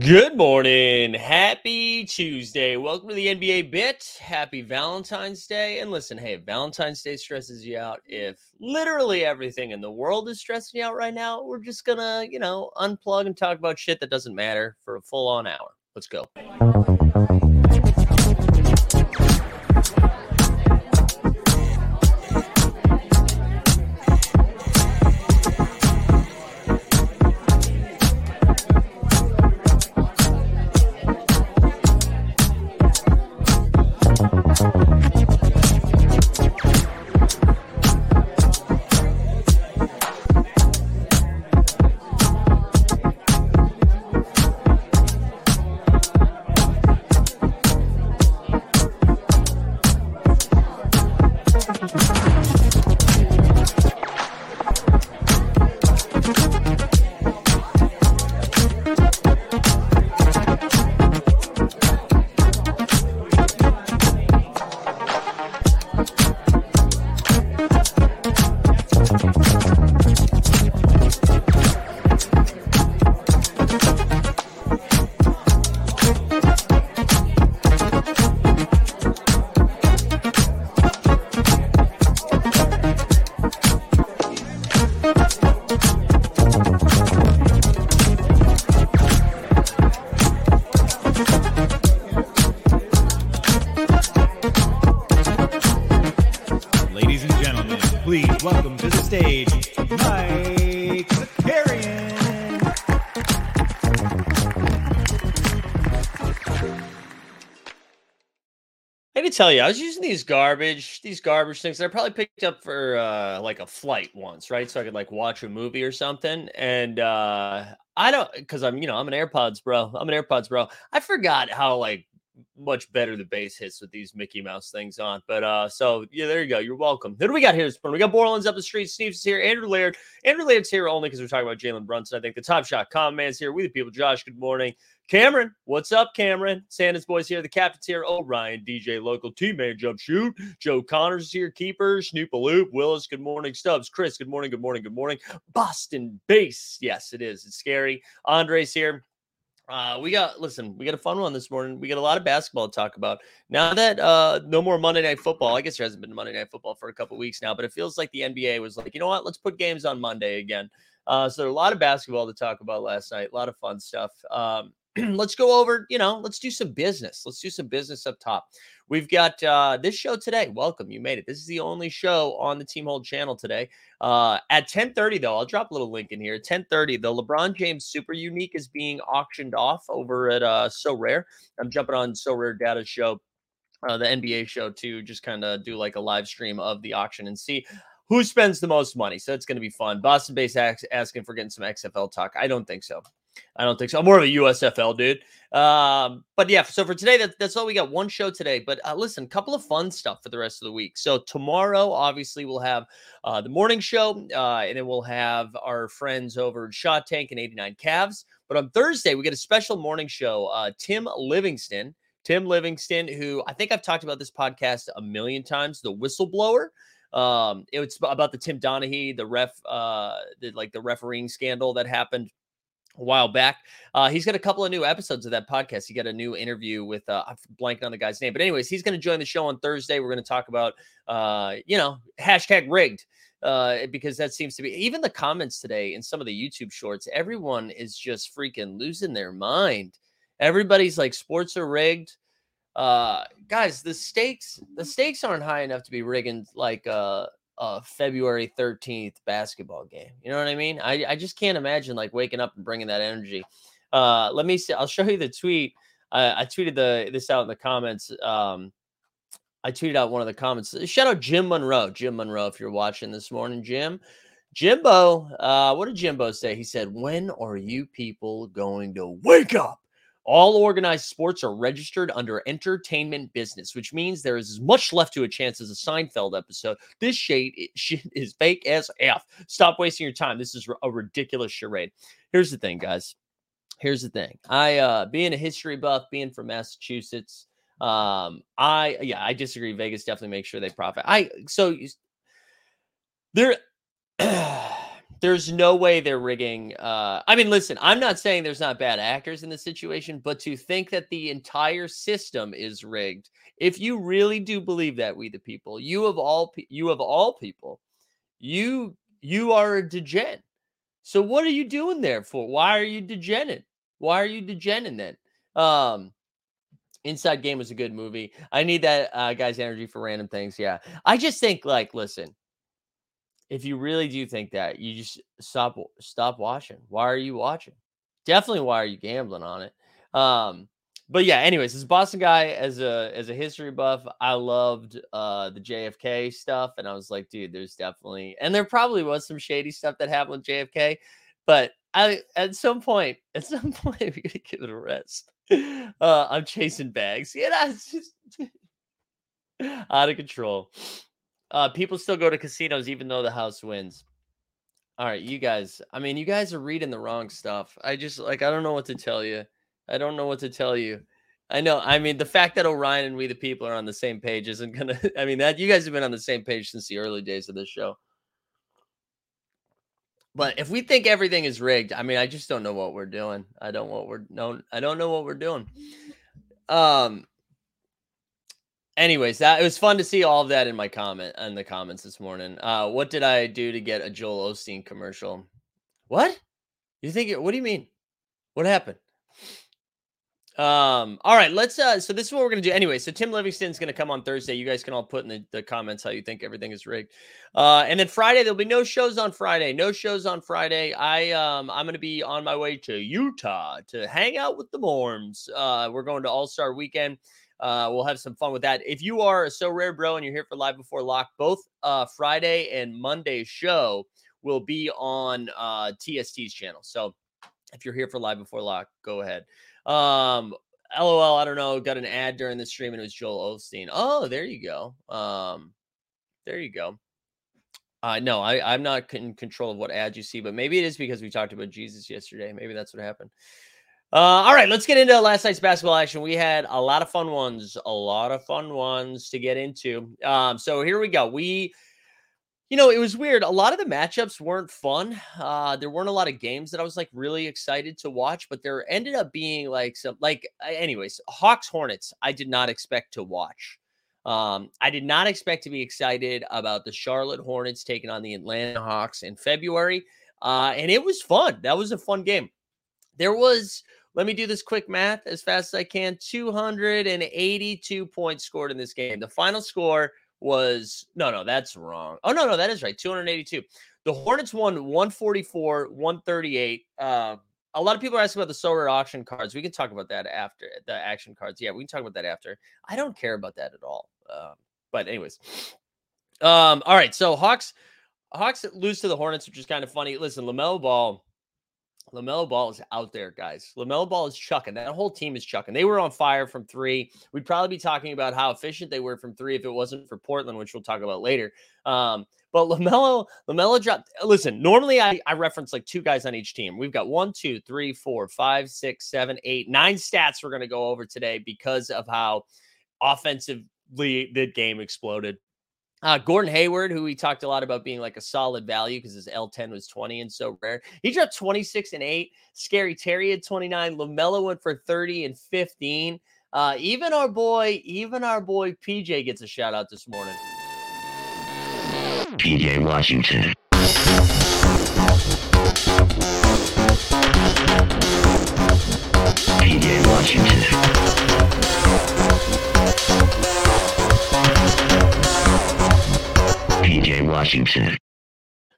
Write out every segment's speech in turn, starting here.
Good morning. Happy Tuesday. Welcome to the NBA Bit. Happy Valentine's Day. And listen, hey, Valentine's Day stresses you out, if literally everything in the world is stressing you out right now, we're just going to, you know, unplug and talk about shit that doesn't matter for a full on hour. Let's go. Tell you, I was using these garbage, these garbage things that I probably picked up for uh like a flight once, right? So I could like watch a movie or something. And uh I don't because I'm, you know, I'm an AirPods bro. I'm an AirPods bro. I forgot how like much better the bass hits with these Mickey Mouse things on. But uh so yeah, there you go. You're welcome. Who do we got here this morning? We got Borland's up the street, Sneeves is here, Andrew Laird. Andrew Laird's here only because we're talking about Jalen Brunson. I think the top shot common man's here. We the people. Josh, good morning. Cameron, what's up, Cameron? Sanders boys here. The captain's here. O'Ryan, DJ, local teammate, jump shoot. Joe Connors is here. Keeper, Snoop Loop. Willis, good morning. Stubbs, Chris, good morning. Good morning. Good morning. Boston base. Yes, it is. It's scary. Andres here. Uh, we got listen, we got a fun one this morning. We got a lot of basketball to talk about. Now that uh no more Monday night football, I guess there hasn't been Monday night football for a couple weeks now, but it feels like the NBA was like, you know what, let's put games on Monday again. Uh, so there are a lot of basketball to talk about last night, a lot of fun stuff. Um, let's go over, you know, let's do some business. Let's do some business up top. We've got uh, this show today. Welcome, you made it. This is the only show on the Team Hold channel today. Uh, at 10:30, though, I'll drop a little link in here. 10:30, the LeBron James Super Unique is being auctioned off over at uh, Sorare. I'm jumping on Sorare Data Show, uh, the NBA show, to just kind of do like a live stream of the auction and see who spends the most money. So it's going to be fun. Boston Base ask, asking for getting some XFL talk. I don't think so. I don't think so. I'm more of a USFL dude. Um, but yeah, so for today, that, that's all we got. One show today. But uh, listen, couple of fun stuff for the rest of the week. So tomorrow, obviously, we'll have uh, the morning show, uh, and then we'll have our friends over at Shot Tank and 89 Calves. But on Thursday, we get a special morning show. Uh, Tim Livingston, Tim Livingston, who I think I've talked about this podcast a million times, the whistleblower. Um, it's about the Tim Donaghy, the ref, uh, the, like the refereeing scandal that happened a while back. Uh, he's got a couple of new episodes of that podcast. He got a new interview with uh, I'm blanking on the guy's name, but anyways, he's going to join the show on Thursday. We're going to talk about uh, you know hashtag rigged uh, because that seems to be even the comments today in some of the YouTube shorts. Everyone is just freaking losing their mind. Everybody's like sports are rigged. Uh, guys, the stakes the stakes aren't high enough to be rigging like uh a February 13th basketball game. You know what I mean? I, I just can't imagine like waking up and bringing that energy. Uh, let me see. I'll show you the tweet. I, I tweeted the this out in the comments. Um, I tweeted out one of the comments. Shout out Jim Monroe. Jim Monroe, if you're watching this morning, Jim. Jimbo, uh, what did Jimbo say? He said, When are you people going to wake up? All organized sports are registered under entertainment business, which means there is as much left to a chance as a Seinfeld episode. This shade shit is fake as F. Stop wasting your time. This is a ridiculous charade. Here's the thing, guys. Here's the thing. I, uh, being a history buff, being from Massachusetts, um, I, yeah, I disagree. Vegas definitely makes sure they profit. I, so you, there, there's no way they're rigging. Uh, I mean, listen, I'm not saying there's not bad actors in the situation, but to think that the entire system is rigged, if you really do believe that, we the people, you of all, you of all people, you you are a degen. So what are you doing there for? Why are you degenerate? Why are you degenerate then? Um, Inside Game was a good movie. I need that uh, guy's energy for random things. Yeah, I just think like, listen, if you really do think that, you just stop stop watching. Why are you watching? Definitely, why are you gambling on it? Um, but yeah, anyways, this Boston guy as a as a history buff, I loved uh the JFK stuff, and I was like, dude, there's definitely and there probably was some shady stuff that happened with JFK, but I at some point, at some point, we gotta give it a rest. Uh, I'm chasing bags. Yeah, that's just out of control. Uh, people still go to casinos even though the house wins. All right, you guys. I mean, you guys are reading the wrong stuff. I just like I don't know what to tell you. I don't know what to tell you. I know. I mean, the fact that Orion and we the people are on the same page isn't gonna. I mean, that you guys have been on the same page since the early days of this show. But if we think everything is rigged, I mean, I just don't know what we're doing. I don't what we're no. I don't know what we're doing. Um, anyways, that it was fun to see all of that in my comment in the comments this morning. Uh, what did I do to get a Joel Osteen commercial? What? You think? What do you mean? What happened? Um, all right, let's uh so this is what we're gonna do anyway. So Tim Livingston's gonna come on Thursday. You guys can all put in the, the comments how you think everything is rigged. Uh and then Friday, there'll be no shows on Friday. No shows on Friday. I um I'm gonna be on my way to Utah to hang out with the Morms. Uh we're going to All-Star weekend. Uh, we'll have some fun with that. If you are a Sorare bro and you're here for live before lock, both uh, Friday and Monday show will be on uh, TST's channel. So if you're here for live before lock, go ahead. Um, LOL, I don't know. Got an ad during the stream and it was Joel Osteen. Oh, there you go. Um, there you go. Uh, no, I, I'm not in control of what ads you see, but maybe it is because we talked about Jesus yesterday. Maybe that's what happened. Uh, all right, let's get into last night's basketball action. We had a lot of fun ones, a lot of fun ones to get into. Um, so here we go. We, you know, it was weird. A lot of the matchups weren't fun. Uh, there weren't a lot of games that I was like really excited to watch, but there ended up being like some, like, anyways, Hawks Hornets. I did not expect to watch. Um, I did not expect to be excited about the Charlotte Hornets taking on the Atlanta Hawks in February. Uh, and it was fun. That was a fun game. There was let me do this quick math as fast as I can. 282 points scored in this game. The final score was no, no, that's wrong. Oh, no, no, that is right. 282. The Hornets won 144, 138. Uh, a lot of people are asking about the Sorare auction cards. We can talk about that after the action cards. Yeah, we can talk about that after. I don't care about that at all. Um, but anyways, um, all right. So Hawks, Hawks lose to the Hornets, which is kind of funny. Listen, LaMelo Ball LaMelo Ball is out there, guys. LaMelo Ball is chucking. That whole team is chucking. They were on fire from three. We'd probably be talking about how efficient they were from three if it wasn't for Portland, which we'll talk about later. Um, but LaMelo, LaMelo dropped. Listen, normally I, I reference like two guys on each team. We've got one, two, three, four, five, six, seven, eight, nine stats we're going to go over today because of how offensively the game exploded. Uh, Gordon Hayward, who we talked a lot about being like a solid value because his L10 was 20 and Sorare. He dropped 26 and 8. Scary Terry had 29. LaMelo went for 30 and 15. Uh, even our boy, even our boy PJ gets a shout out this morning. PJ Washington. Washington.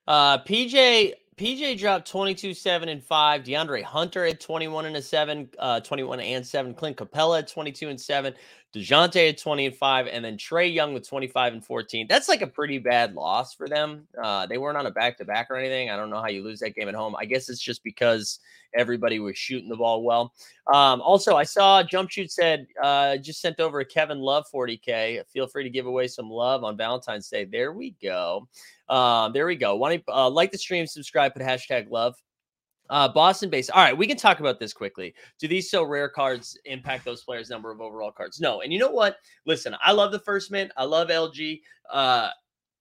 Uh, PJ PJ dropped 22, 7, and 5. DeAndre Hunter at 21 and a 7, uh, 21 and 7. Clint Capela at 22 and 7. DeJounte at 20 and 5. And then Trae Young with 25 and 14. That's like a pretty bad loss for them. Uh, they weren't on a back to back or anything. I don't know how you lose that game at home. I guess it's just because everybody was shooting the ball well. Um, also, I saw Jump Shoot said, uh, just sent over a Kevin Love 40K. Feel free to give away some love on Valentine's Day. There we go. Uh, there we go. Want to uh, like the stream, subscribe, put hashtag love. Uh, Boston base. All right, we can talk about this quickly. Do these Sorare cards impact those players' number of overall cards? No. And you know what? Listen, I love the first mint. I love LG. Uh,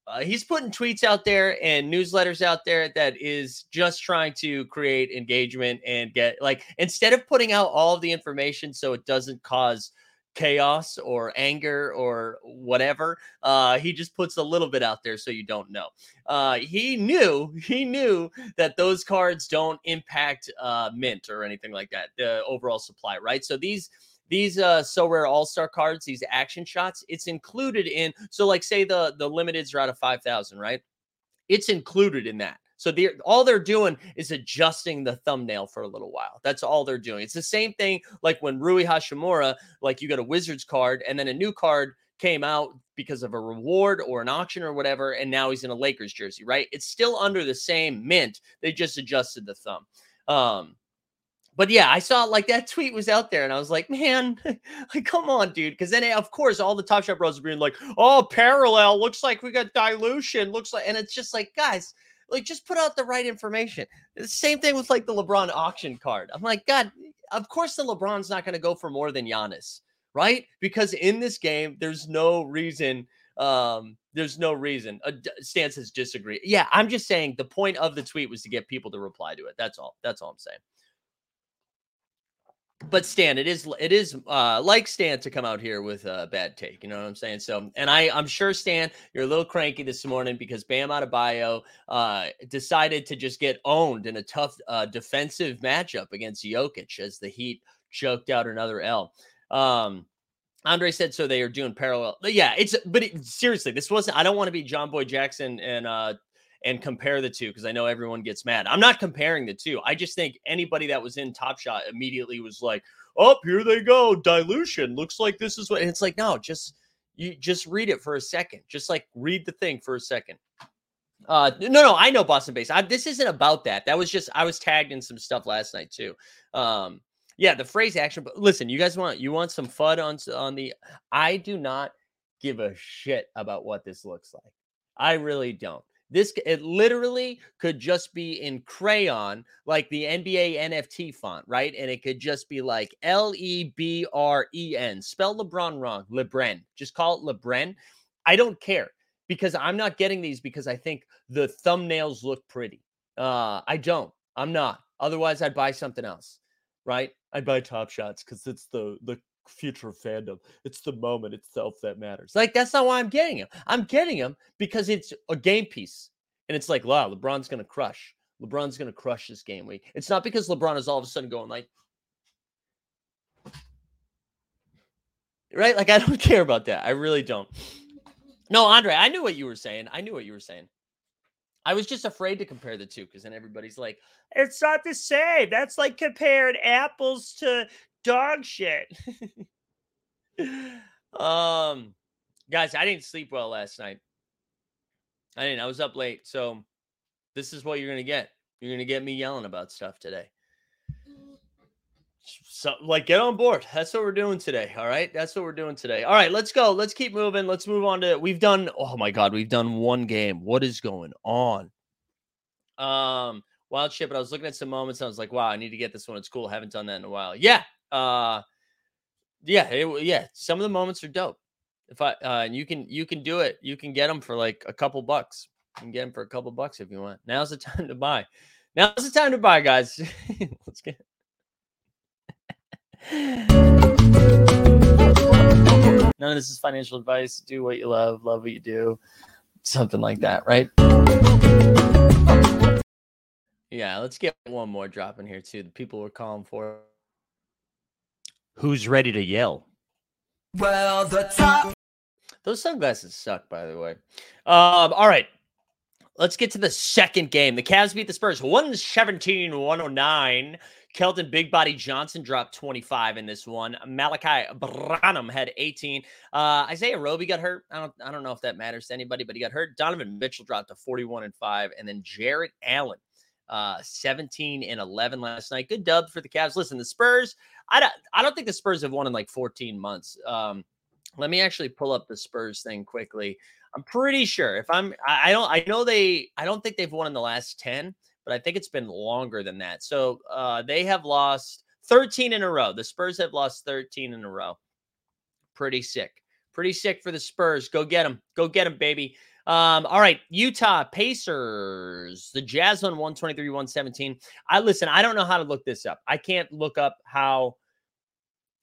uh, he's putting tweets out there and newsletters out there that is just trying to create engagement and get like instead of putting out all of the information so it doesn't cause chaos or anger or whatever uh he just puts a little bit out there so you don't know. Uh he knew he knew that those cards don't impact uh mint or anything like that the overall supply right? So these these uh Sorare all-star cards these action shots it's included in so like say the the limiteds are out of 5000 right it's included in that so they're all they're doing is adjusting the thumbnail for a little while. That's all they're doing. It's the same thing like when Rui Hachimura, like you got a Wizards card and then a new card came out because of a reward or an auction or whatever, and now he's in a Lakers jersey, right? It's still under the same mint. They just adjusted the thumb. Um, but yeah, I saw like that tweet was out there, and I was like, man, like come on, dude. Because then, of course, all the Top Shot Bros are being like, oh, parallel looks like we got dilution, looks like, and it's just like, guys, like just put out the right information. The same thing with like the LeBron auction card. I'm like, God, of course the LeBron's not going to go for more than Giannis, right? Because in this game, there's no reason. Um, there's no reason. Uh, stances disagree. Yeah, I'm just saying the point of the tweet was to get people to reply to it. That's all. That's all I'm saying but Stan, it is it is uh, like Stan to come out here with a bad take. You know what I'm saying? So, and I I'm sure Stan, you're a little cranky this morning because Bam Adebayo uh, decided to just get owned in a tough uh, defensive matchup against Jokic as the Heat choked out another L. Um, Andre said so. They are doing parallel. Yeah, it's but it, seriously, this wasn't. I don't want to be John Boy Jackson and uh, and compare the two because I know everyone gets mad. I'm not comparing the two. I just think anybody that was in Top Shot immediately was like, "Oh, here they go, dilution. Looks like this is what." And it's like, no, just you just read it for a second. Just like read the thing for a second. Uh, no, no, I know Boston base. I, this isn't about that. That was just I was tagged in some stuff last night too. Um, yeah, the phrase action. But listen, you guys want you want some fun on on the. I do not give a shit about what this looks like. I really don't. This it literally could just be in crayon, like the NBA NFT font, right? And it could just be like L E B R E N. Spell LeBron wrong, LeBren. Just call it LeBren. I don't care because I'm not getting these because I think the thumbnails look pretty. Uh, I don't. I'm not. Otherwise, I'd buy something else, right? I'd buy Top Shots because it's the the future fandom. It's the moment itself that matters. Like that's not why I'm getting him. I'm getting him because it's a game piece, and it's like, wow, LeBron's gonna crush. LeBron's gonna crush this game week. It's not because LeBron is all of a sudden going like, right? Like I don't care about that. I really don't. No, Andre, I knew what you were saying. I knew what you were saying. I was just afraid to compare the two because then everybody's like, it's not the same. That's like comparing apples to dog shit. um, guys, I didn't sleep well last night. I didn't. I was up late, so this is what you're gonna get. You're gonna get me yelling about stuff today. So, like, get on board. That's what we're doing today. All right, that's what we're doing today. All right, let's go. Let's keep moving. Let's move on to. We've done. Oh my god, we've done one game. What is going on? Um, wild shit. But I was looking at some moments. I was like, wow, I need to get this one. It's cool. I haven't done that in a while. Yeah, uh, yeah, it, yeah. Some of the moments are dope. If I uh, and you can you can do it. You can get them for like a couple bucks. You can get them for a couple bucks if you want. Now's the time to buy. Now's the time to buy, guys. Let's get. None of this is financial advice. Do what you love, love what you do, something like that, right? Yeah, let's get one more drop in here too. The people were calling for Who's ready to yell? Well, the top. Those sunglasses suck, by the way. Um, all right. Let's get to the second game. The Cavs beat the Spurs 117 109. Keldon Big Body Johnson dropped 25 in this one. Malaki Branham had 18. Uh, Isaiah Roby got hurt. I don't, I don't know if that matters to anybody, but he got hurt. Donovan Mitchell dropped to 41 and 5. And then Jarrett Allen, uh, 17 and 11 last night. Good dub for the Cavs. Listen, the Spurs, I don't, I don't think the Spurs have won in like 14 months. Um, let me actually pull up the Spurs thing quickly. I'm pretty sure if I'm, I, don't, I know they, I don't think they've won in the last 10, but I think it's been longer than that. So uh, they have lost 13 in a row. The Spurs have lost 13 in a row. Pretty sick. Pretty sick for the Spurs. Go get them. Go get them, baby. Um, all right, Utah Pacers. The Jazz won 123 117. I listen, I don't know how to look this up. I can't look up how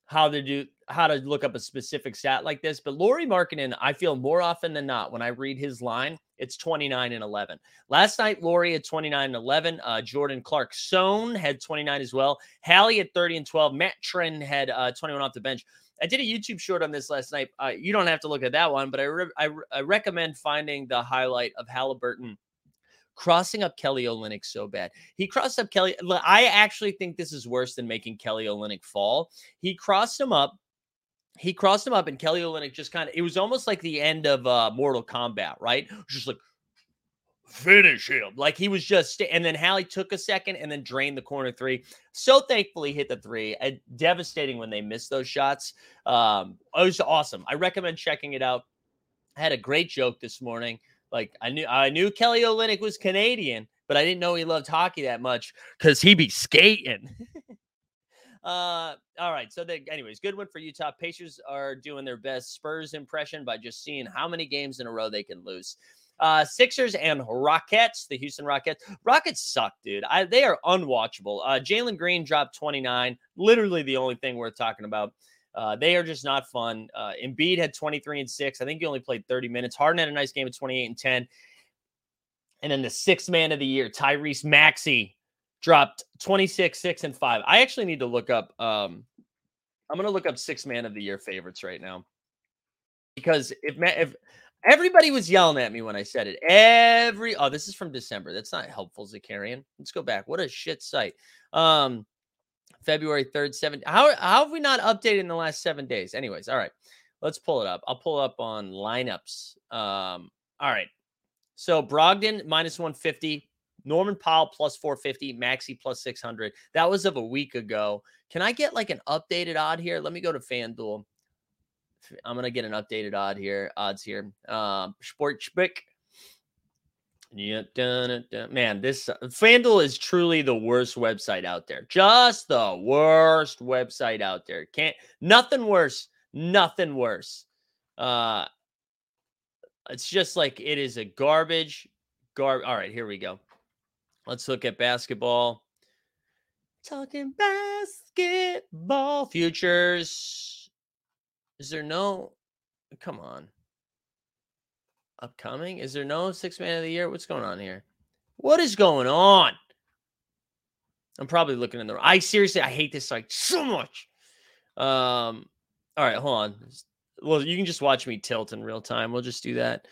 how to do how to look up a specific stat like this, but Lauri Markkanen, I feel more often than not when I read his line, it's 29 and 11. Last night, Lauri had 29 and 11. Uh, Jordan Clarkson had 29 as well. Hallie at 30 and 12. Matt Trent had uh, 21 off the bench. I did a YouTube short on this last night. Uh, you don't have to look at that one, but I, re- I, re- I recommend finding the highlight of Halliburton crossing up Kelly Olynyk so bad. He crossed up Kelly. I actually think this is worse than making Kelly Olynyk fall. He crossed him up. He crossed him up, and Kelly Olynyk just kind of. It was almost like the end of uh, Mortal Kombat, right? Just like finish him. Like he was just, and then Hallie took a second and then drained the corner three. So thankfully hit the three. Uh, devastating when they missed those shots. Um, it was awesome. I recommend checking it out. I had a great joke this morning. Like I knew I knew Kelly Olynyk was Canadian, but I didn't know he loved hockey that much because he be skating. uh all right. So the, anyways, good one for Utah. Pacers are doing their best Spurs impression by just seeing how many games in a row they can lose. Uh, Sixers and Rockets, the Houston Rockets. Rockets suck, dude. I, they are unwatchable. Uh, Jalen Green dropped 29, literally the only thing worth talking about. Uh, they are just not fun. Uh, Embiid had 23 and 6. I think he only played 30 minutes. Harden had a nice game at 28 and 10. And then the sixth man of the year, Tyrese Maxey, dropped 26, 6, and 5. I actually need to look up. Um, I'm going to look up six man of the year favorites right now. Because if, if everybody was yelling at me when I said it, every oh, this is from December. That's not helpful, Zakarian. Let's go back. What a shit site. Um, February 3rd, 7. How, how have we not updated in the last seven days? Anyways, all right, let's pull it up. I'll pull up on lineups. Um, all right. So Brogdon minus 150, Norman Powell plus 450, Maxey plus 600. That was of a week ago. Can I get like an updated odd here? Let me go to FanDuel. I'm gonna get an updated odd here, odds here. Um, Sportsbook yeah, dun, dun, man, this uh, FanDuel is truly the worst website out there. Just the worst website out there. Can't nothing worse, nothing worse. Uh it's just like it is a garbage garb. All right, here we go. Let's look at basketball. Talking basketball futures. Is there no come on? upcoming? Is there no six man of the year? What's going on here? What is going on? I'm probably looking in the. I seriously, I hate this site so much. Um. All right, hold on. Well, you can just watch me tilt in real time. We'll just do that.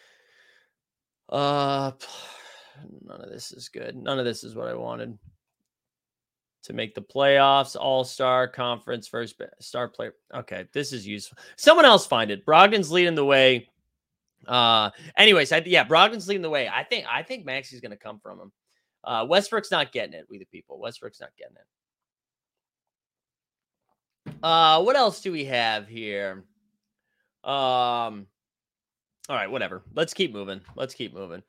Uh, none of this is good. None of this is what I wanted to make the playoffs, All Star Conference, first star player. Okay, this is useful. Someone else find it. Brogdon's leading the way. Uh, anyways, I, yeah, Brogdon's leading the way. I think I think Maxey's going to come from him. Uh, Westbrook's not getting it. We the people. Westbrook's not getting it. Uh, what else do we have here? Um, all right, whatever. Let's keep moving. Let's keep moving.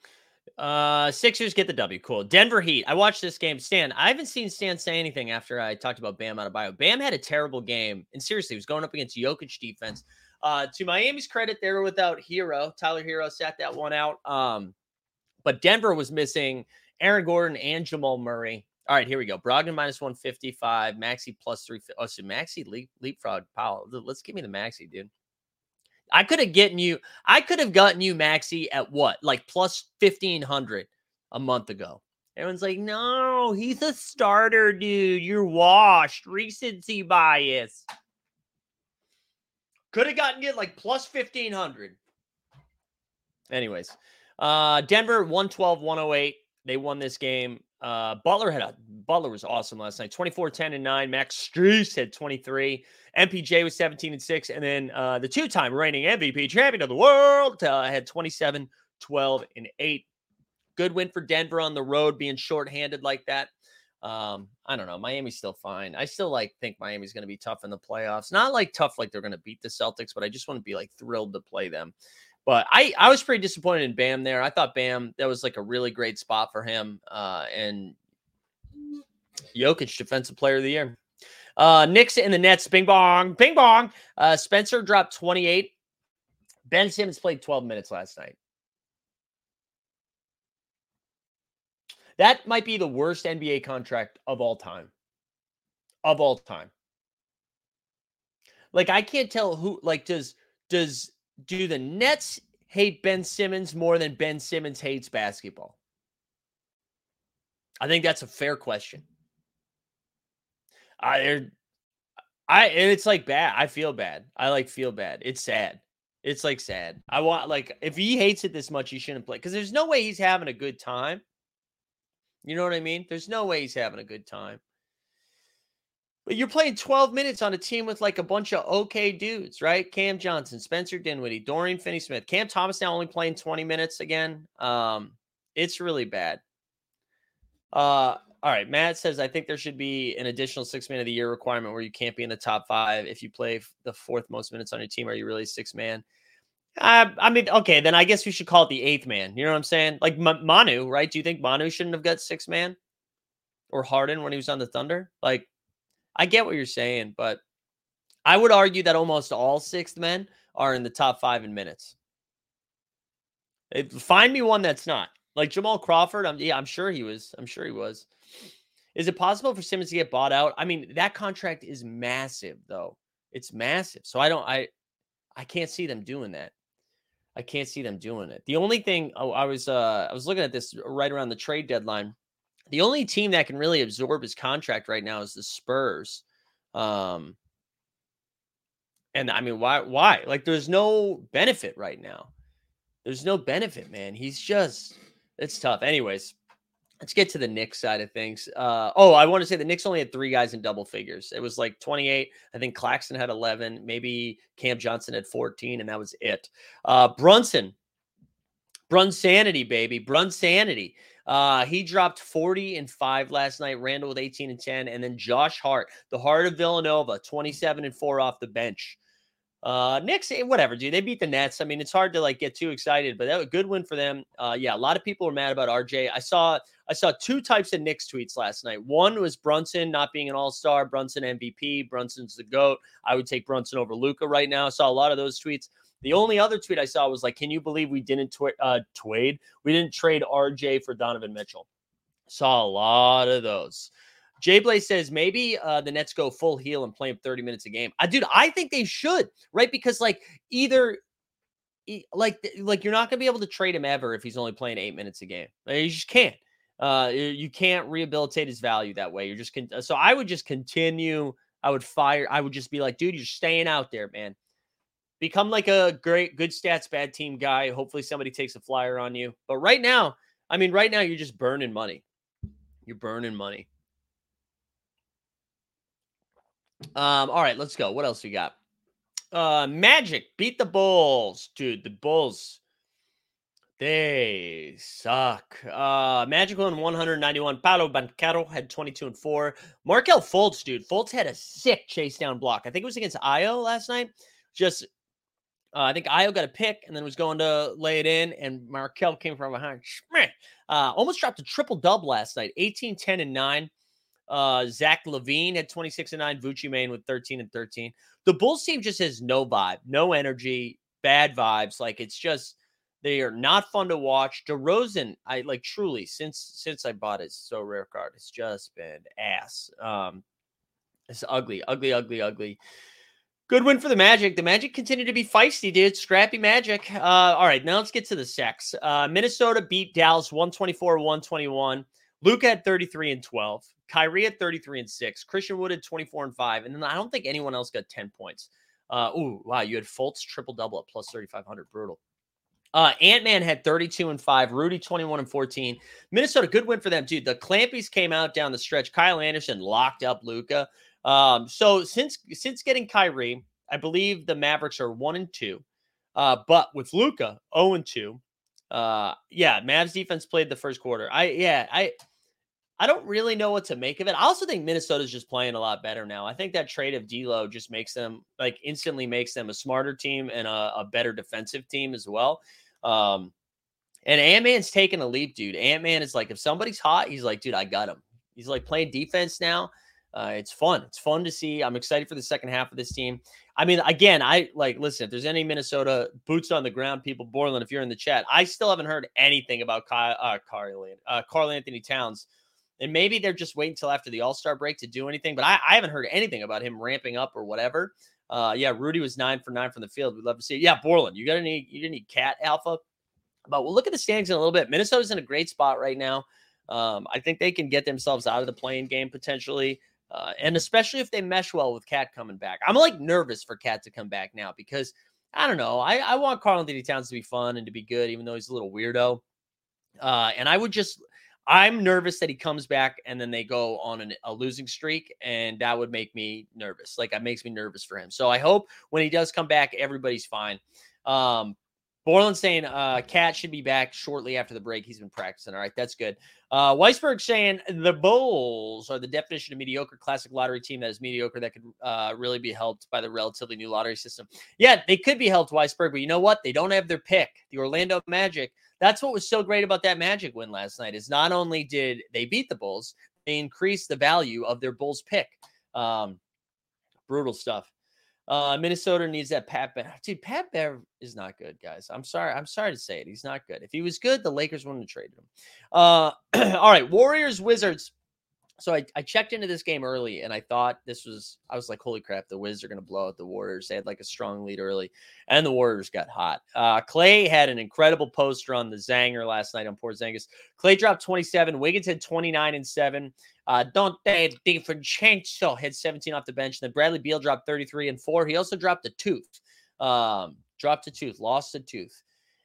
Uh, Sixers get the W. Cool. Denver Heat. I watched this game. Stan, I haven't seen Stan say anything after I talked about Bam Adebayo. Bam had a terrible game, and seriously, he was going up against Jokic defense. Uh, to Miami's credit, they were without Herro. Tyler Herro sat that one out. Um, but Denver was missing Aaron Gordon and Jamal Murray. All right, here we go. Brogdon minus 155, Maxey plus three. Oh, so Maxey leap, leapfrog Powell. Let's give me the Maxey, dude. I could have gotten you, I could have gotten you Maxey at what? Like plus 1500 a month ago. Everyone's like, no, he's a starter, dude. You're washed. Recency bias. Could have gotten it like plus 1500. Anyways, uh, Denver 112 108. They won this game. Uh, Butler had a Butler was awesome last night 24 10 and 9. Max Strus had 23. MPJ was 17 and 6. And then uh, the two time reigning MVP champion of the world uh, had 27 12 and 8. Good win for Denver on the road, being shorthanded like that. Um, I don't know. Miami's still fine. I still like think Miami's going to be tough in the playoffs. Not like tough like they're going to beat the Celtics, but I just want to be like thrilled to play them. But I I was pretty disappointed in Bam there. I thought Bam that was like a really great spot for him. Uh, and Jokic defensive player of the year. Uh, Knicks in the Nets, bing bong, bing bong. Uh, Spencer dropped 28. Ben Simmons played 12 minutes last night. That might be the worst NBA contract of all time. Of all time. Like I can't tell who like does does do the Nets hate Ben Simmons more than Ben Simmons hates basketball? I think that's a fair question. I er, I it's like bad. I feel bad. I like feel bad. It's sad. It's like sad. I want like if he hates it this much, he shouldn't play because there's no way he's having a good time. You know what I mean? There's no way he's having a good time. But you're playing 12 minutes on a team with like a bunch of okay dudes, right? Cam Johnson, Spencer Dinwiddie, Dorian Finney Smith, Cam Thomas now only playing 20 minutes again. Um, it's really bad. Uh, all right. Matt says, I think there should be an additional six man of the year requirement where you can't be in the top five if you play the fourth most minutes on your team. Are you really six man? Uh, I mean, okay, then I guess we should call it the eighth man. You know what I'm saying? Like M- Manu, right? Do you think Manu shouldn't have got six man or Harden when he was on the Thunder? Like, I get what you're saying, but I would argue that almost all sixth men are in the top five in minutes. Find me one that's not like Jamal Crawford. I'm yeah, I'm sure he was. I'm sure he was. Is it possible for Simmons to get bought out? I mean, that contract is massive, though. It's massive. So I don't. I I can't see them doing that. I can't see them doing it. The only thing oh, I was uh I was looking at this right around the trade deadline the only team that can really absorb his contract right now is the Spurs. Um, and I mean, why? Why? Like, there's no benefit right now. There's no benefit, man. He's just it's tough. Anyways, let's get to the Knicks side of things. Uh, oh, I want to say the Knicks only had three guys in double figures. It was like 28. I think Claxton had 11. Maybe Cam Johnson had 14, and that was it. Uh, Brunson, Brunsanity, baby, Brunsanity. Uh, he dropped 40 and 5 last night. Randle with 18 and 10. And then Josh Hart, the heart of Villanova, 27 and 4 off the bench. Uh, Knicks, eh, whatever, dude. They beat the Nets. I mean, it's hard to like get too excited, but that was a good win for them. Uh, yeah, a lot of people were mad about RJ. I saw I saw two types of Knicks tweets last night. One was Brunson not being an All Star, Brunson MVP, Brunson's the goat. I would take Brunson over Luka right now. I saw a lot of those tweets. The only other tweet I saw was like, "Can you believe we didn't uh, trade? We didn't trade RJ for Donovan Mitchell." Saw a lot of those. Jay Blaze says maybe uh, the Nets go full heel and play him 30 minutes a game. I dude, I think they should, right? Because like either like like you're not gonna be able to trade him ever if he's only playing eight minutes a game. You just can't. Uh, you can't rehabilitate his value that way. You're just con- so I would just continue. I would fire. I would just be like, dude, you're staying out there, man become like a great good stats bad team guy hopefully somebody takes a flyer on you but right now i mean right now you're just burning money you're burning money um all right let's go what else we got uh magic beat the bulls dude the bulls they suck. Uh Magic won 191. Paolo Banchero had 22 and 4. Markelle Fultz, dude. Fultz had a sick chase down block. I think it was against Ayo last night. Just uh, I think Ayo got a pick and then was going to lay it in, and Markelle came from behind. Uh, almost dropped a triple dub last night 18, 10, and 9. Uh, Zach LaVine had 26 and 9. Vucci Main with 13 and 13. The Bulls team just has no vibe, no energy, bad vibes. Like it's just they are not fun to watch. DeRozan, I like truly since since I bought his Sorare card, it's just been ass. Um, it's ugly, ugly, ugly, ugly. Good win for the Magic. The Magic continued to be feisty, dude. Scrappy Magic. Uh, all right, now let's get to the sex. Uh, Minnesota beat Dallas 124 121. Luka had 33 and 12. Kyrie had 33 and 6. Christian Wood had 24 and 5. And then I don't think anyone else got 10 points. Uh, ooh, wow. You had Fultz triple double at plus 3,500. Brutal. Uh, Ant Man had 32 and 5, Rudy 21 and 14. Minnesota, good win for them, dude. The Clampies came out down the stretch. Kyle Anderson locked up Luka. Um, so since since getting Kyrie, I believe the Mavericks are one and two. Uh, but with Luka 0 and 2. Uh, yeah, Mavs defense played the first quarter. I yeah, I I don't really know what to make of it. I also think Minnesota's just playing a lot better now. I think that trade of D'Lo just makes them like instantly makes them a smarter team and a, a better defensive team as well. Um, and Ant Man's taking a leap, dude. Ant Man is like, if somebody's hot, he's like, dude, I got him. He's like playing defense now. Uh, it's fun. It's fun to see. I'm excited for the second half of this team. I mean, again, I like listen. If there's any Minnesota boots on the ground people, Borland, if you're in the chat, I still haven't heard anything about Kyle, uh, Karl, uh, Karl Anthony Towns, and maybe they're just waiting until after the All Star break to do anything. But I, I, haven't heard anything about him ramping up or whatever. Uh, yeah, Rudy was nine for nine from the field. We'd love to see it. Yeah, Borland, you got any? You need cat alpha. But we'll look at the standings in a little bit. Minnesota's in a great spot right now. Um, I think they can get themselves out of the playing game potentially. Uh, and especially if they mesh well with Cat coming back. I'm like nervous for Cat to come back now because I don't know. I, I want Karl Anthony Towns to be fun and to be good, even though he's a little weirdo. Uh, and I would just, I'm nervous that he comes back and then they go on an, a losing streak, and that would make me nervous. Like, it makes me nervous for him. So I hope when he does come back, everybody's fine. Um, Borland saying uh Cat should be back shortly after the break. He's been practicing. All right, that's good. Uh Weisberg saying the Bulls are the definition of mediocre classic lottery team that is mediocre that could uh really be helped by the relatively new lottery system. Yeah, they could be helped, Weisberg, but you know what? They don't have their pick. The Orlando Magic. That's what was so great about that Magic win last night is not only did they beat the Bulls, they increased the value of their Bulls pick. Um brutal stuff. Uh, Minnesota needs that Pat Bev. Dude, Pat Bev is not good, guys. I'm sorry. I'm sorry to say it. He's not good. If he was good, the Lakers wouldn't have traded him. Uh, all right, Warriors, Wizards. So I, I checked into this game early and I thought this was, I was like, holy crap, the Wizards are going to blow out the Warriors. They had like a strong lead early and the Warriors got hot. Uh, Klay had an incredible poster on the Zinger last night on Porzingis. Klay dropped 27. Wiggins had 29 and 7. Uh, Donte DiVincenzo had 17 off the bench. And then Bradley Beal dropped 33 and 4. He also dropped a tooth. Um, dropped a tooth, lost a tooth.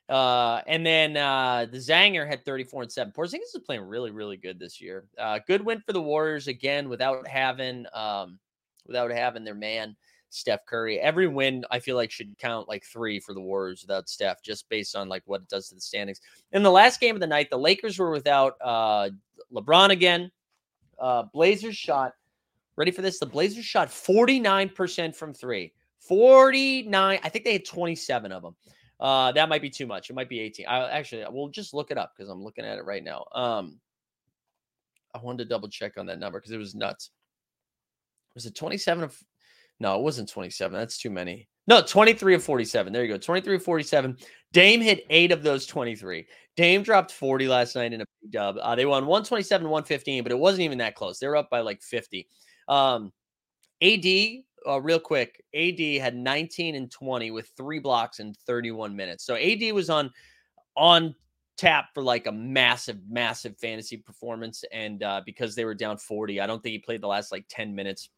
Uh, and then uh, the Zinger had 34 and 7. Porzingis is playing really, really good this year. Uh, good win for the Warriors again without having um, without having their man Steph Curry. Every win I feel like should count like three for the Warriors without Steph, just based on like what it does to the standings. In the last game of the night, the Lakers were without uh, LeBron again. Uh, Blazers shot. Ready for this? The Blazers shot 49% from three. 49. I think they had 27 of them. Uh, that might be too much. It might be 18. I actually we'll just look it up because I'm looking at it right now. Um, I wanted to double check on that number because it was nuts. Was it 27 of no, it wasn't 27. That's too many. No, 23 of 47. There you go. 23 of 47. Dame hit eight of those 23. Dame dropped 40 last night in a dub. Uh, they won 127, 115, but it wasn't even that close. They were up by like 50. Um, AD uh, real quick, AD had 19 and 20 with three blocks in 31 minutes. So AD was on on tap for like a massive, massive fantasy performance. And uh, because they were down 40, I don't think he played the last like 10 minutes.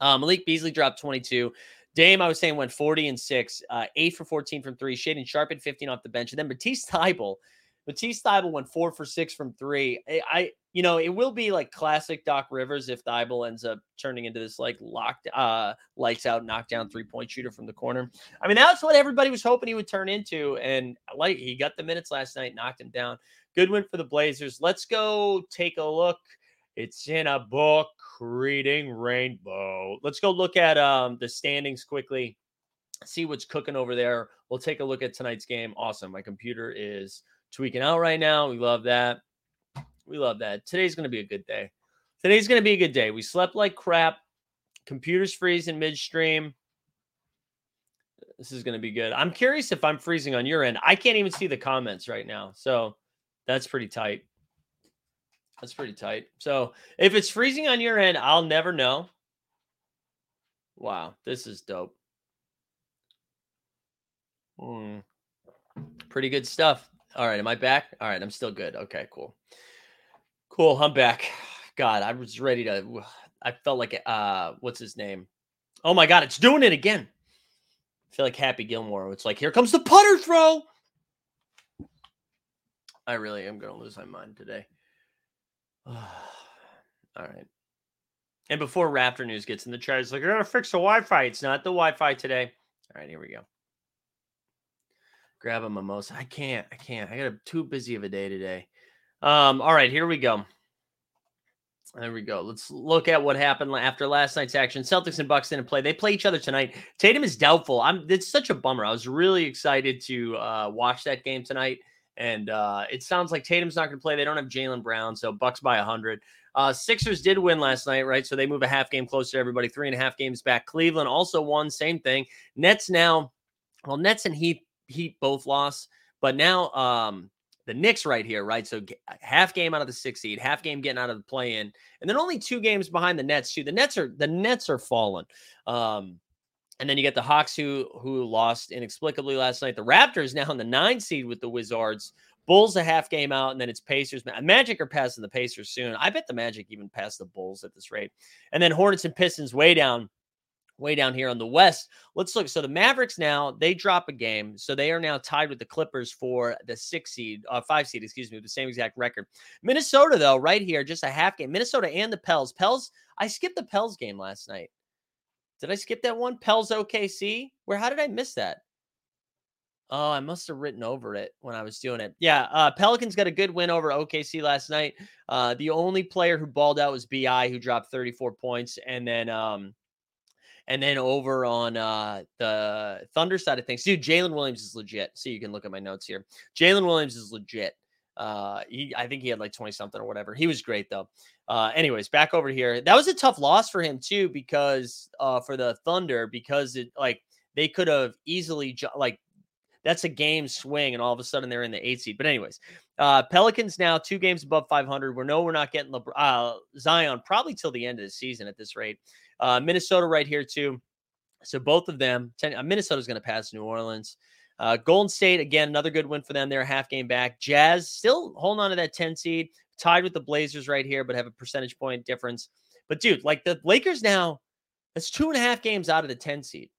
Um, Malik Beasley dropped 22. Dame, I was saying, went 40 and six, uh, eight for 14 from three. Shaedon Sharpe at 15 off the bench. And then Matisse Thybulle, Matisse Thybulle went four for six from three. I, I you know, it will be like classic Doc Rivers if Thybulle ends up turning into this like locked, uh, lights out, knockdown three point shooter from the corner. I mean, that's what everybody was hoping he would turn into. And like he got the minutes last night, knocked him down. Good win for the Blazers. Let's go take a look. It's in a book reading rainbow. Let's go look at um the standings quickly. See what's cooking over there. We'll take a look at tonight's game. Awesome. My computer is tweaking out right now. We love that. We love that. Today's going to be a good day. Today's going to be a good day. We slept like crap. Computers freezing midstream. This is going to be good. I'm curious if I'm freezing on your end. I can't even see the comments right now. So that's pretty tight. That's pretty tight. So if it's freezing on your end, I'll never know. Wow, this is dope. Hmm. Pretty good stuff. All right, am I back? All right, I'm still good. Okay, cool. Cool, I'm back. God, I was ready to. I felt like uh, what's his name? Oh my God, it's doing it again. I feel like Happy Gilmore. It's like here comes the putter throw. I really am gonna lose my mind today. All right. And before Raptor News gets in the chat, it's like, you're gonna fix the Wi-Fi. It's not the Wi-Fi today. All right, here we go. Grab a mimosa. I can't. I can't. I got a, too busy of a day today. Um, all right, here we go. There we go. Let's look at what happened after last night's action. Celtics and Bucks didn't play. They play each other tonight. Tatum is doubtful. I'm. It's such a bummer. I was really excited to uh, watch that game tonight, and uh, it sounds like Tatum's not going to play. They don't have Jaylen Brown, so Bucks by hundred. Uh, Sixers did win last night, right? So they move a half game closer to everybody, three and a half games back. Cleveland also won, same thing. Nets now, well, Nets and Heat, Heat both lost, but now um, the Knicks right here, right? So half game out of the six seed, half game getting out of the play in, and then only two games behind the Nets too. The Nets are the Nets are falling. Um, and then you get the Hawks who who lost inexplicably last night. The Raptors now in the nine seed with the Wizards. Bulls a half game out, and then it's Pacers. Magic are passing the Pacers soon. I bet the Magic even pass the Bulls at this rate. And then Hornets and Pistons way down, way down here on the West. Let's look. So the Mavericks now they drop a game, so they are now tied with the Clippers for the six seed, uh, five seed, excuse me, with the same exact record. Minnesota though, right here, just a half game. Minnesota and the Pels. Pels. I skipped the Pels game last night. Did I skip that one? Pels OKC? Where how did I miss that? Oh, I must have written over it when I was doing it. Yeah, uh, Pelicans got a good win over OKC last night. Uh, the only player who balled out was Bi, who dropped 34 points, and then um, and then over on uh, the Thunder side of things, dude, Jalen Williams is legit. So you can look at my notes here. Jalen Williams is legit. Uh, he, I think he had like 20 something or whatever. He was great though. Uh, anyways, back over here. That was a tough loss for him too, because uh, for the Thunder, because it like they could have easily ju- like that's a game swing, and all of a sudden they're in the eight seed. But anyways, uh, Pelicans now two games above 500. We know we're not getting LeBron, uh, Zion probably till the end of the season at this rate. Uh, Minnesota right here too. So both of them, 10, uh, Minnesota's going to pass New Orleans. Uh, Golden State again, another good win for them. They're a half game back. Jazz still holding on to that 10 seed tied with the Blazers right here, but have a percentage point difference. But dude, like the Lakers now, that's two and a half games out of the 10 seed.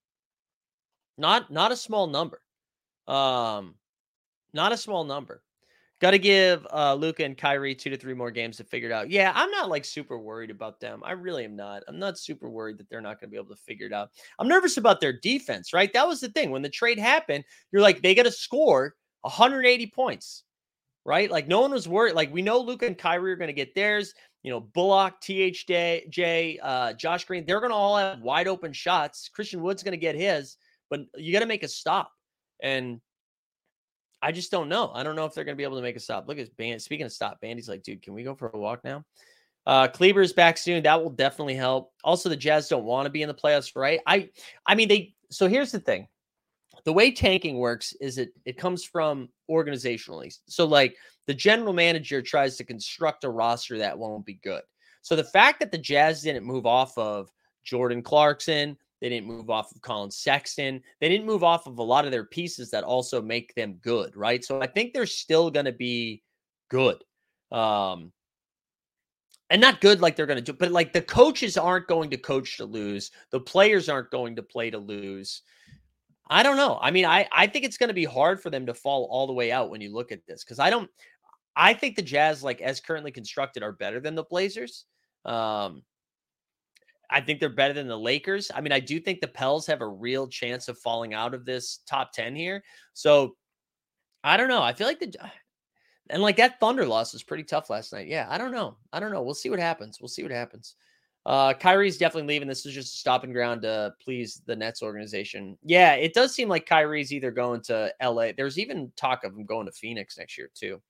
Not not a small number. Um, not a small number. Got to give uh, Luka and Kyrie two to three more games to figure it out. Yeah, I'm not like super worried about them. I really am not. I'm not super worried that they're not going to be able to figure it out. I'm nervous about their defense, right? That was the thing. When the trade happened, you're like, they got to score 180 points right? Like no one was worried. Like we know Luka and Kyrie are going to get theirs. You know, Bullock, THJ, uh, Josh Green, they're going to all have wide open shots. Christian Wood's going to get his, but you got to make a stop. And I just don't know. I don't know if they're going to be able to make a stop. Look at Band. Speaking of stop, Bandy's like, dude, can we go for a walk now? Uh, Kleber's back soon. That will definitely help. Also, the Jazz don't want to be in the playoffs, right? I, I mean, they. So here's the thing: the way tanking works is it it comes from organizationally. So like the general manager tries to construct a roster that won't be good. So the fact that the Jazz didn't move off of Jordan Clarkson, they didn't move off of Colin Sexton, they didn't move off of a lot of their pieces that also make them good, right? So I think they're still going to be good. Um and not good like they're going to do, but like the coaches aren't going to coach to lose. The players aren't going to play to lose. I don't know. I mean, I I think it's going to be hard for them to fall all the way out when you look at this because I don't. I think the Jazz, like as currently constructed, are better than the Blazers. Um, I think they're better than the Lakers. I mean, I do think the Pels have a real chance of falling out of this top ten here. So I don't know. I feel like the and like that Thunder loss was pretty tough last night. Yeah, I don't know. I don't know. We'll see what happens. We'll see what happens. Uh, Kyrie's definitely leaving. This is just a stopping ground to please the Nets organization. Yeah, it does seem like Kyrie's either going to LA. There's even talk of him going to Phoenix next year, too.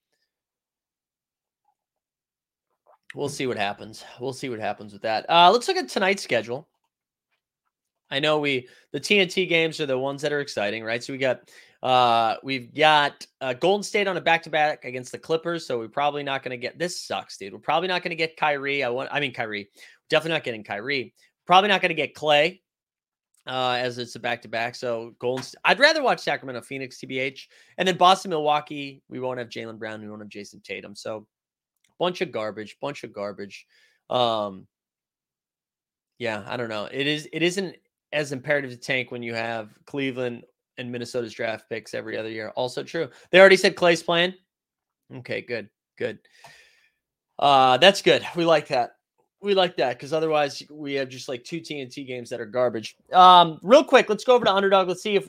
We'll see what happens. We'll see what happens with that. Uh, let's look at tonight's schedule. I know we the TNT games are the ones that are exciting, right? So we got uh we've got uh, Golden State on a back to back against the Clippers, so we're probably not going to get this sucks, dude. We're probably not going to get Kyrie. I want I mean Kyrie. Definitely not getting Kyrie. Probably not going to get Klay uh, as it's a back to back. So Golden, I'd rather watch Sacramento, Phoenix, TBH, and then Boston, Milwaukee. We won't have Jaylen Brown. We won't have Jayson Tatum. So bunch of garbage, bunch of garbage. Um, yeah, I don't know. It is. It isn't as imperative to tank when you have Cleveland and Minnesota's draft picks every other year. Also true. They already said Klay's playing. Okay, good, good. Uh, that's good. We like that we like that because otherwise we have just like two TNT games that are garbage. Um, real quick, let's go over to underdog. Let's see if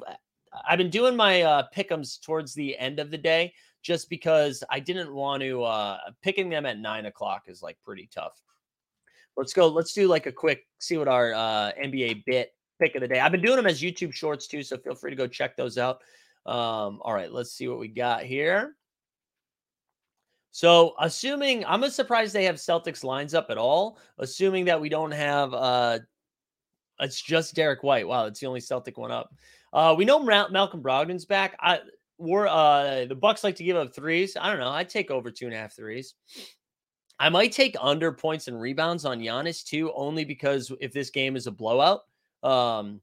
I've been doing my uh, pickums towards the end of the day just because I didn't want to uh, picking them at nine o'clock is like pretty tough. Let's go. Let's do like a quick see what our uh, NBA bit pick of the day. I've been doing them as YouTube shorts too, so feel free to go check those out. Um, all right, let's see what we got here. So, assuming I'm a surprised they have Celtics lines up at all, assuming that we don't have uh it's just Derrick White. Wow, it's the only Celtic one up. Uh we know Malcolm Brogdon's back. I we're uh the Bucks like to give up threes. I don't know. I'd take over two and a half threes. I might take under points and rebounds on Giannis too, only because if this game is a blowout, um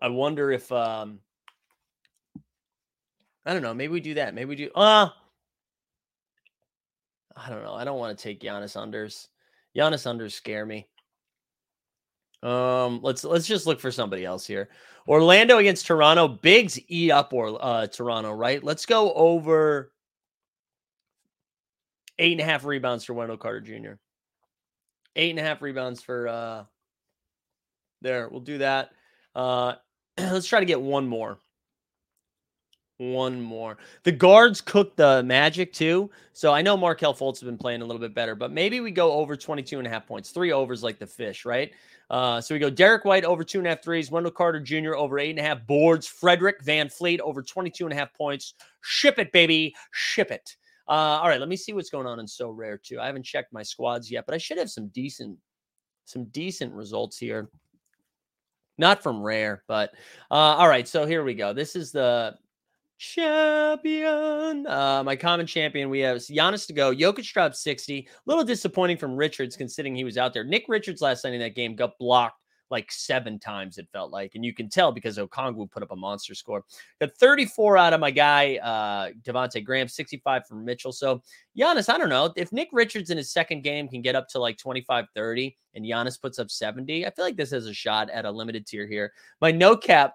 I wonder if um I don't know. Maybe we do that. Maybe we do. Uh I don't know. I don't want to take Giannis unders. Giannis unders scare me. Um, let's let's just look for somebody else here. Orlando against Toronto. Bigs eat up or uh Toronto, right? Let's go over eight and a half rebounds for Wendell Carter Jr. Eight and a half rebounds for uh there. We'll do that. Uh let's try to get one more one more. The guards cooked the magic too. So I know Markelle Fultz has been playing a little bit better, but maybe we go over 22 and a half points, three overs like the fish, right? Uh, so we go Derrick White over two and a half threes, Wendell Carter Jr. over eight and a half boards, Frederick VanVleet over 22 and a half points. Ship it, baby. Ship it. Uh, all right, let me see what's going on in Sorare too. I haven't checked my squads yet, but I should have some decent, some decent results here. Not from rare, but uh, all right. So here we go. This is the champion. Uh, my common champion, we have Giannis to go. Jokic dropped 60. A little disappointing from Richards considering he was out there. Nick Richards last night in that game got blocked like seven times, it felt like. And you can tell because Okongwu put up a monster score. Got 34 out of my guy, uh, Devonte Graham, 65 from Mitchell. So Giannis, I don't know. If Nick Richards in his second game can get up to like 25 30 and Giannis puts up 70, I feel like this has a shot at a limited tier here. My no cap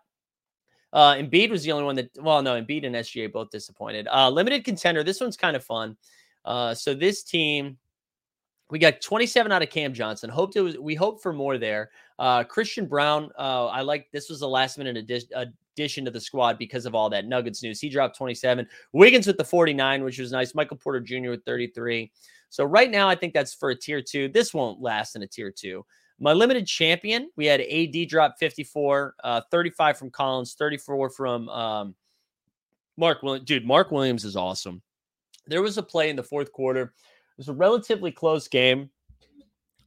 uh, Embiid was the only one that, well, no, Embiid and SGA both disappointed. Uh, limited contender. This one's kind of fun. Uh, so this team, we got 27 out of Cam Johnson. Hoped it was, we hope for more there. Uh, Christian Braun, uh, I like this was the last minute addition, addition to the squad because of all that Nuggets news. He dropped 27. Wiggins with the 49, which was nice. Michael Porter Jr. with 33. So right now, I think that's for a tier two. This won't last in a tier two. My limited champion, we had AD drop 54, uh, 35 from Collins, 34 from um, Mark Williams. Dude, Mark Williams is awesome. There was a play in the fourth quarter. It was a relatively close game.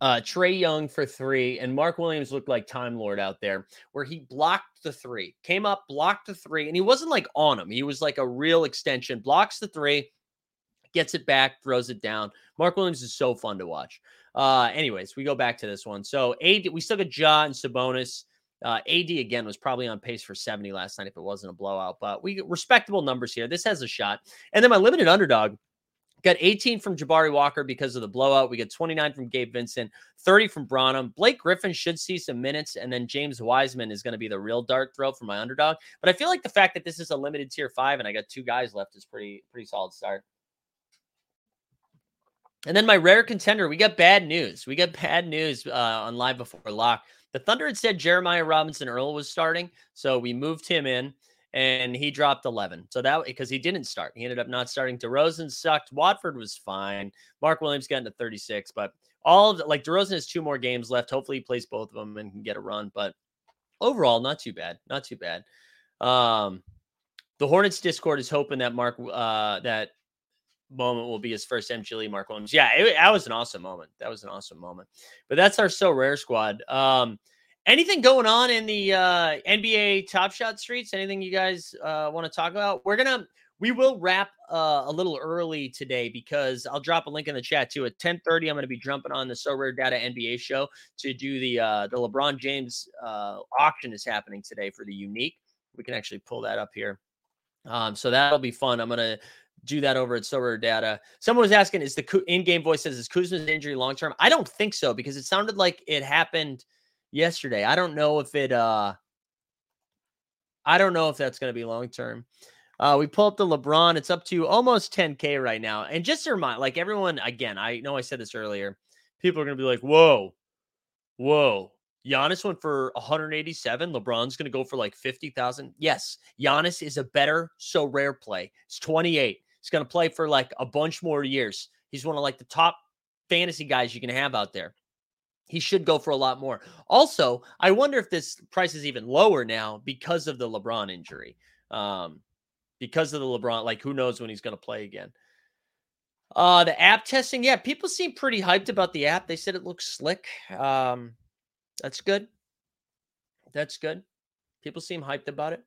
Uh, Trae Young for three, and Mark Williams looked like Time Lord out there, where he blocked the three, came up, blocked the three, and he wasn't like on him. He was like a real extension, blocks the three, gets it back, throws it down. Mark Williams is so fun to watch. Uh, anyways, we go back to this one. So AD, we still got Ja and Sabonis. Uh, AD again was probably on pace for 70 last night if it wasn't a blowout, but we respectable numbers here. This has a shot. And then my limited underdog got 18 from Jabari Walker because of the blowout. We get 29 from Gabe Vincent, 30 from Branham. Blake Griffin should see some minutes, and then James Wiseman is going to be the real dart throw for my underdog. But I feel like the fact that this is a limited tier five and I got two guys left is pretty pretty solid start. And then my rare contender, we got bad news. We got bad news uh, on live before lock. The Thunder had said Jeremiah Robinson Earl was starting, so we moved him in, and he dropped 11. So that because he didn't start, he ended up not starting. DeRozan sucked. Watford was fine. Mark Williams getting to 36, but all of like DeRozan has two more games left. Hopefully, he plays both of them and can get a run. But overall, not too bad. Not too bad. Um, the Hornets Discord is hoping that Mark uh, that moment will be his first MGLE Mark Williams. Yeah, it, that was an awesome moment. That was an awesome moment. But that's our Sorare squad. Um, anything going on in the uh, NBA Top Shot streets? Anything you guys uh, want to talk about? We're gonna we will wrap uh, a little early today because I'll drop a link in the chat too. At 10:30, I'm going to be jumping on the Sorare Data NBA show to do the uh, the LeBron James uh, auction is happening today for the unique. We can actually pull that up here. Um, so that'll be fun. I'm gonna do that over at Sorare Data. Someone was asking, is the in-game voice says is Kuzma's injury long term? I don't think so because it sounded like it happened yesterday. I don't know if it uh I don't know if that's going to be long term. Uh, we pull up the LeBron. It's up to almost 10K right now. And just to remind, like everyone, again, I know I said this earlier. People are going to be like, whoa, whoa. Giannis went for 187. LeBron's going to go for like 50,000. Yes, Giannis is a better Sorare play. It's 28. He's going to play for like a bunch more years. He's one of like the top fantasy guys you can have out there. He should go for a lot more. Also, I wonder if this price is even lower now because of the LeBron injury. Um, because of the LeBron, like who knows when he's going to play again. Uh, the app testing, yeah, people seem pretty hyped about the app. They said it looks slick. Um, that's good. That's good. People seem hyped about it.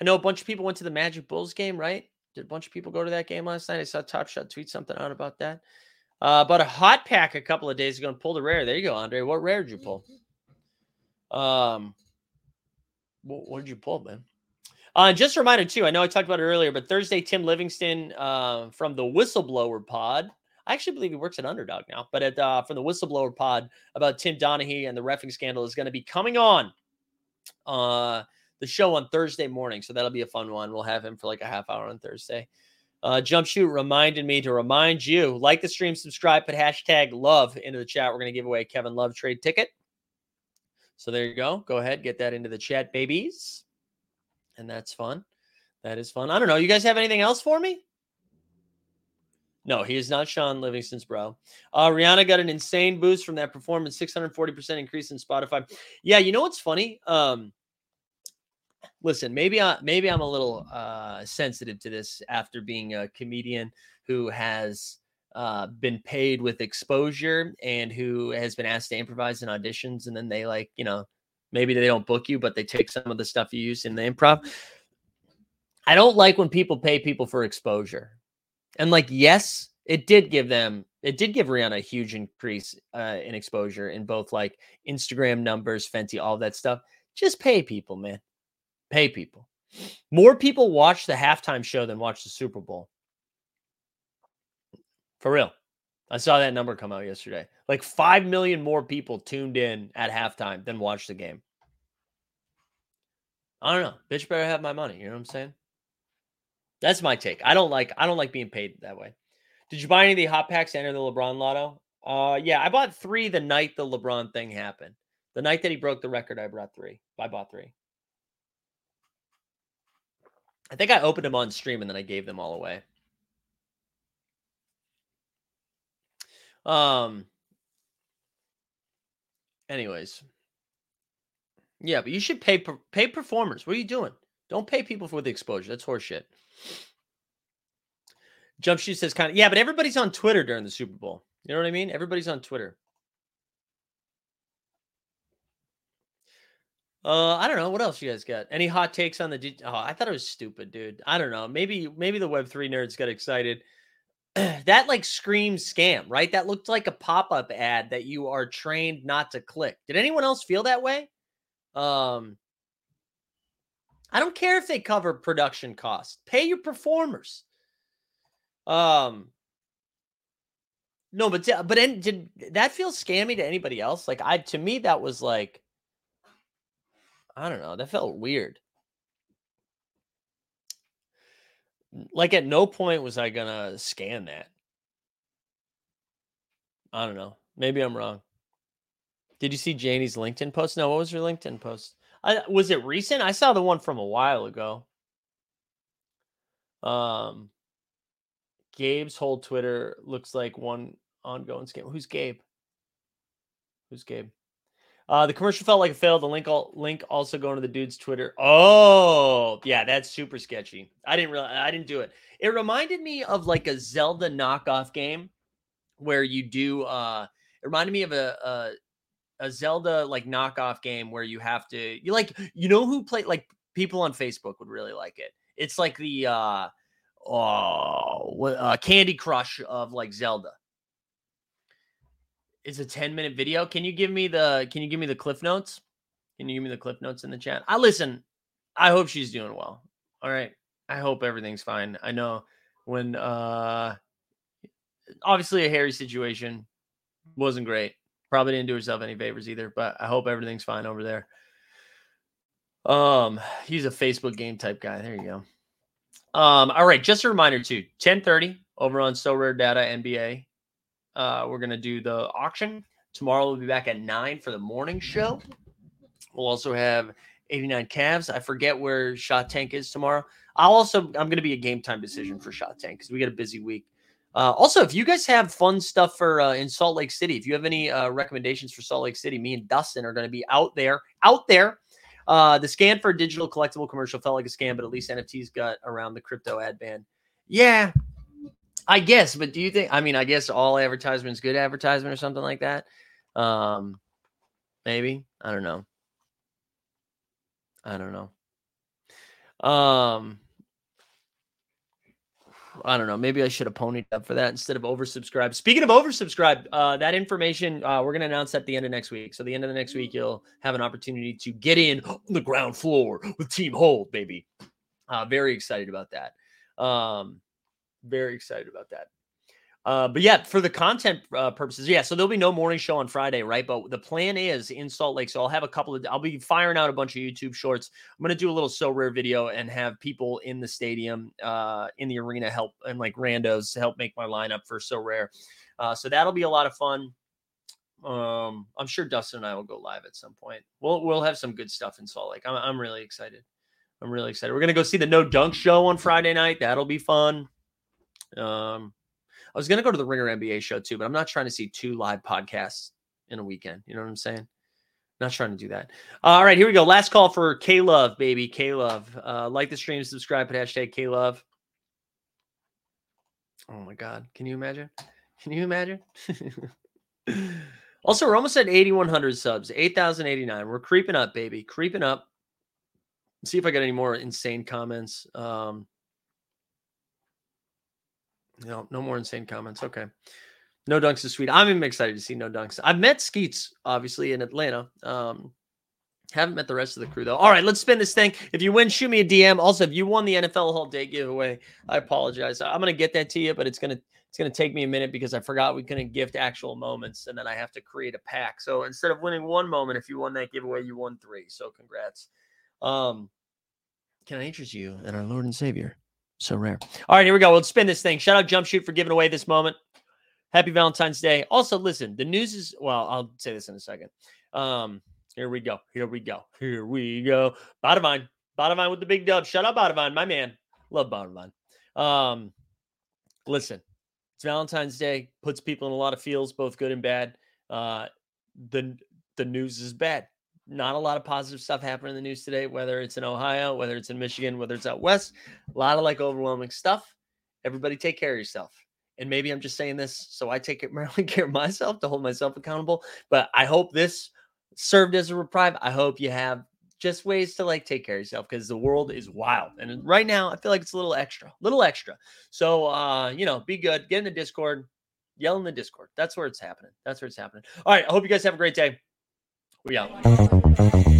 I know a bunch of people went to the Magic Bulls game, right? Did a bunch of people go to that game last night? I saw Top Shot tweet something out about that. Uh, but a hot pack a couple of days ago and pulled a rare. There you go, Andre. What rare did you pull? Um, what, what did you pull, man? Uh, just a reminder too. I know I talked about it earlier, but Thursday, Tim Livingston uh, from the Whistleblower Pod. I actually believe he works at Underdog now, but at uh, from the Whistleblower Pod about Tim Donaghy and the refing scandal is going to be coming on uh, the show on Thursday morning. So that'll be a fun one. We'll have him for like a half hour on Thursday. Uh, Jump Shoot reminded me to remind you like the stream, subscribe, put hashtag love into the chat. We're going to give away Kevin Love trade ticket. So there you go. Go ahead, get that into the chat, babies. And that's fun. That is fun. I don't know. You guys have anything else for me? No, he is not Shaun Livingston's bro. Uh, Rihanna got an insane boost from that performance, 640% increase in Spotify. Yeah, you know what's funny? Um, listen, maybe I maybe I'm a little uh sensitive to this after being a comedian who has uh been paid with exposure and who has been asked to improvise in auditions and then they like, you know, maybe they don't book you, but they take some of the stuff you use in the improv. I don't like when people pay people for exposure. And like, yes, it did give them, it did give Rihanna a huge increase uh, in exposure in both like Instagram numbers, Fenty, all that stuff. Just pay people, man. Pay people. More people watch the halftime show than watch the Super Bowl. For real. I saw that number come out yesterday. Like 5 million more people tuned in at halftime than watched the game. I don't know. Bitch better have my money. You know what I'm saying? That's my take. I don't like I don't like being paid that way. Did you buy any of the hot packs to enter the LeBron lotto? Uh yeah, I bought three the night the LeBron thing happened. The night that he broke the record, I brought three. I bought three. I think I opened them on stream and then I gave them all away. Um anyways. Yeah, but you should pay pay performers. What are you doing? Don't pay people for the exposure. That's horseshit. Jump shoot says kind of yeah, but everybody's on Twitter during the Super Bowl. You know what I mean? Everybody's on Twitter. Uh, I don't know what else you guys got. Any hot takes on the? Oh, I thought it was stupid, dude. I don't know. Maybe maybe the Web three nerds got excited. that like screams scam, right? That looked like a pop up ad that you are trained not to click. Did anyone else feel that way? Um, I don't care if they cover production costs. Pay your performers. Um, no, but but did that feel scammy to anybody else? Like I to me that was like I don't know. That felt weird. Like at no point was I gonna scan that. I don't know. Maybe I'm wrong. Did you see Janie's LinkedIn post? No, what was her LinkedIn post? I, was it recent? I saw the one from a while ago. Um, Gabe's whole Twitter looks like one ongoing scam. Who's Gabe? Who's Gabe? Uh, the commercial felt like a fail. The link, all, link also going to the dude's Twitter. Oh, yeah, that's super sketchy. I didn't realize I didn't do it. It reminded me of like a Zelda knockoff game where you do. Uh, it reminded me of a, a a Zelda like knockoff game where you have to you like you know who play like people on Facebook would really like it. It's like the uh oh uh, Candy Crush of like Zelda. It's a 10 minute video. Can you give me the can you give me the cliff notes? Can you give me the cliff notes in the chat? I listen. I hope she's doing well. All right. I hope everything's fine. I know when uh obviously a hairy situation wasn't great Probably didn't do herself any favors either, but I hope everything's fine over there. Um, he's a Facebook game type guy. There you go. Um, all right, just a reminder too, 1030 over on Sorare Data NBA. Uh, we're gonna do the auction. Tomorrow we'll be back at nine for the morning show. We'll also have 89 Cavs. I forget where Shot Tank is tomorrow. I'll also I'm gonna be a game time decision for Shot Tank because we got a busy week. Uh, also, if you guys have fun stuff for uh, in Salt Lake City, if you have any uh, recommendations for Salt Lake City, me and Dustin are going to be out there. Out there, uh, the scan for digital collectible commercial felt like a scam, but at least NFTs got around the crypto ad ban. Yeah, I guess, but do you think? I mean, I guess all advertisements good advertisement or something like that. Um, maybe I don't know. I don't know. Um, I don't know. Maybe I should have ponied up for that instead of oversubscribed. Speaking of oversubscribed, uh, that information uh, we're going to announce at the end of next week. So the end of the next week, you'll have an opportunity to get in on the ground floor with Team Hold, baby. Uh, very excited about that. Um, very excited about that. Uh, but yeah, for the content uh, purposes, yeah. So there'll be no morning show on Friday, right? But the plan is in Salt Lake. So I'll have a couple of. I'll be firing out a bunch of YouTube shorts. I'm gonna do a little Sorare video and have people in the stadium, uh, in the arena help and like randos help make my lineup for Sorare. Uh, so that'll be a lot of fun. Um, I'm sure Dustin and I will go live at some point. We'll we'll have some good stuff in Salt Lake. I'm I'm really excited. I'm really excited. We're gonna go see the No Dunk show on Friday night. That'll be fun. Um, I was going to go to the Ringer NBA show too, but I'm not trying to see two live podcasts in a weekend. You know what I'm saying? Not trying to do that. All right, here we go. Last call for K Love, baby. K Love. Uh, like the stream, subscribe, put hashtag K Love. Oh my God. Can you imagine? Can you imagine? also, we're almost at 8,100 subs, 8,089. We're creeping up, baby. Creeping up. Let's see if I got any more insane comments. Um, no, no more insane comments. Okay. No dunks is sweet. I'm even excited to see no dunks. I've met Skeets obviously in Atlanta. Um, haven't met the rest of the crew though. All right, let's spin this thing. If you win, shoot me a DM. Also, if you won the NFL All Day giveaway, I apologize. I'm gonna get that to you, but it's gonna it's gonna take me a minute because I forgot we couldn't gift actual moments, and then I have to create a pack. So instead of winning one moment, if you won that giveaway, you won three. So congrats. Um, can I interest you in our Lord and Savior? Sorare. All right, here we go. Let's spin this thing. Shout out Jump Shoot for giving away this moment. Happy Valentine's Day. Also, listen, the news is well, I'll say this in a second. Um, here we go. Here we go. Here we go. Bottomine. Bottomine with the big dub. Shut up, Bottomine, my man. Love Bottomine. Um, listen, it's Valentine's Day, puts people in a lot of feels, both good and bad. Uh, the the news is bad not a lot of positive stuff happening in the news today, whether it's in Ohio, whether it's in Michigan, whether it's out west. A lot of like overwhelming stuff. Everybody take care of yourself. And maybe I'm just saying this so I take it really care of myself to hold myself accountable. But I hope this served as a reprieve. I hope you have just ways to like take care of yourself because the world is wild. And right now, I feel like it's a little extra, little extra. So, uh, you know, be good. Get in the Discord, yell in the Discord. That's where it's happening. That's where it's happening. All right. I hope you guys have a great day. We out.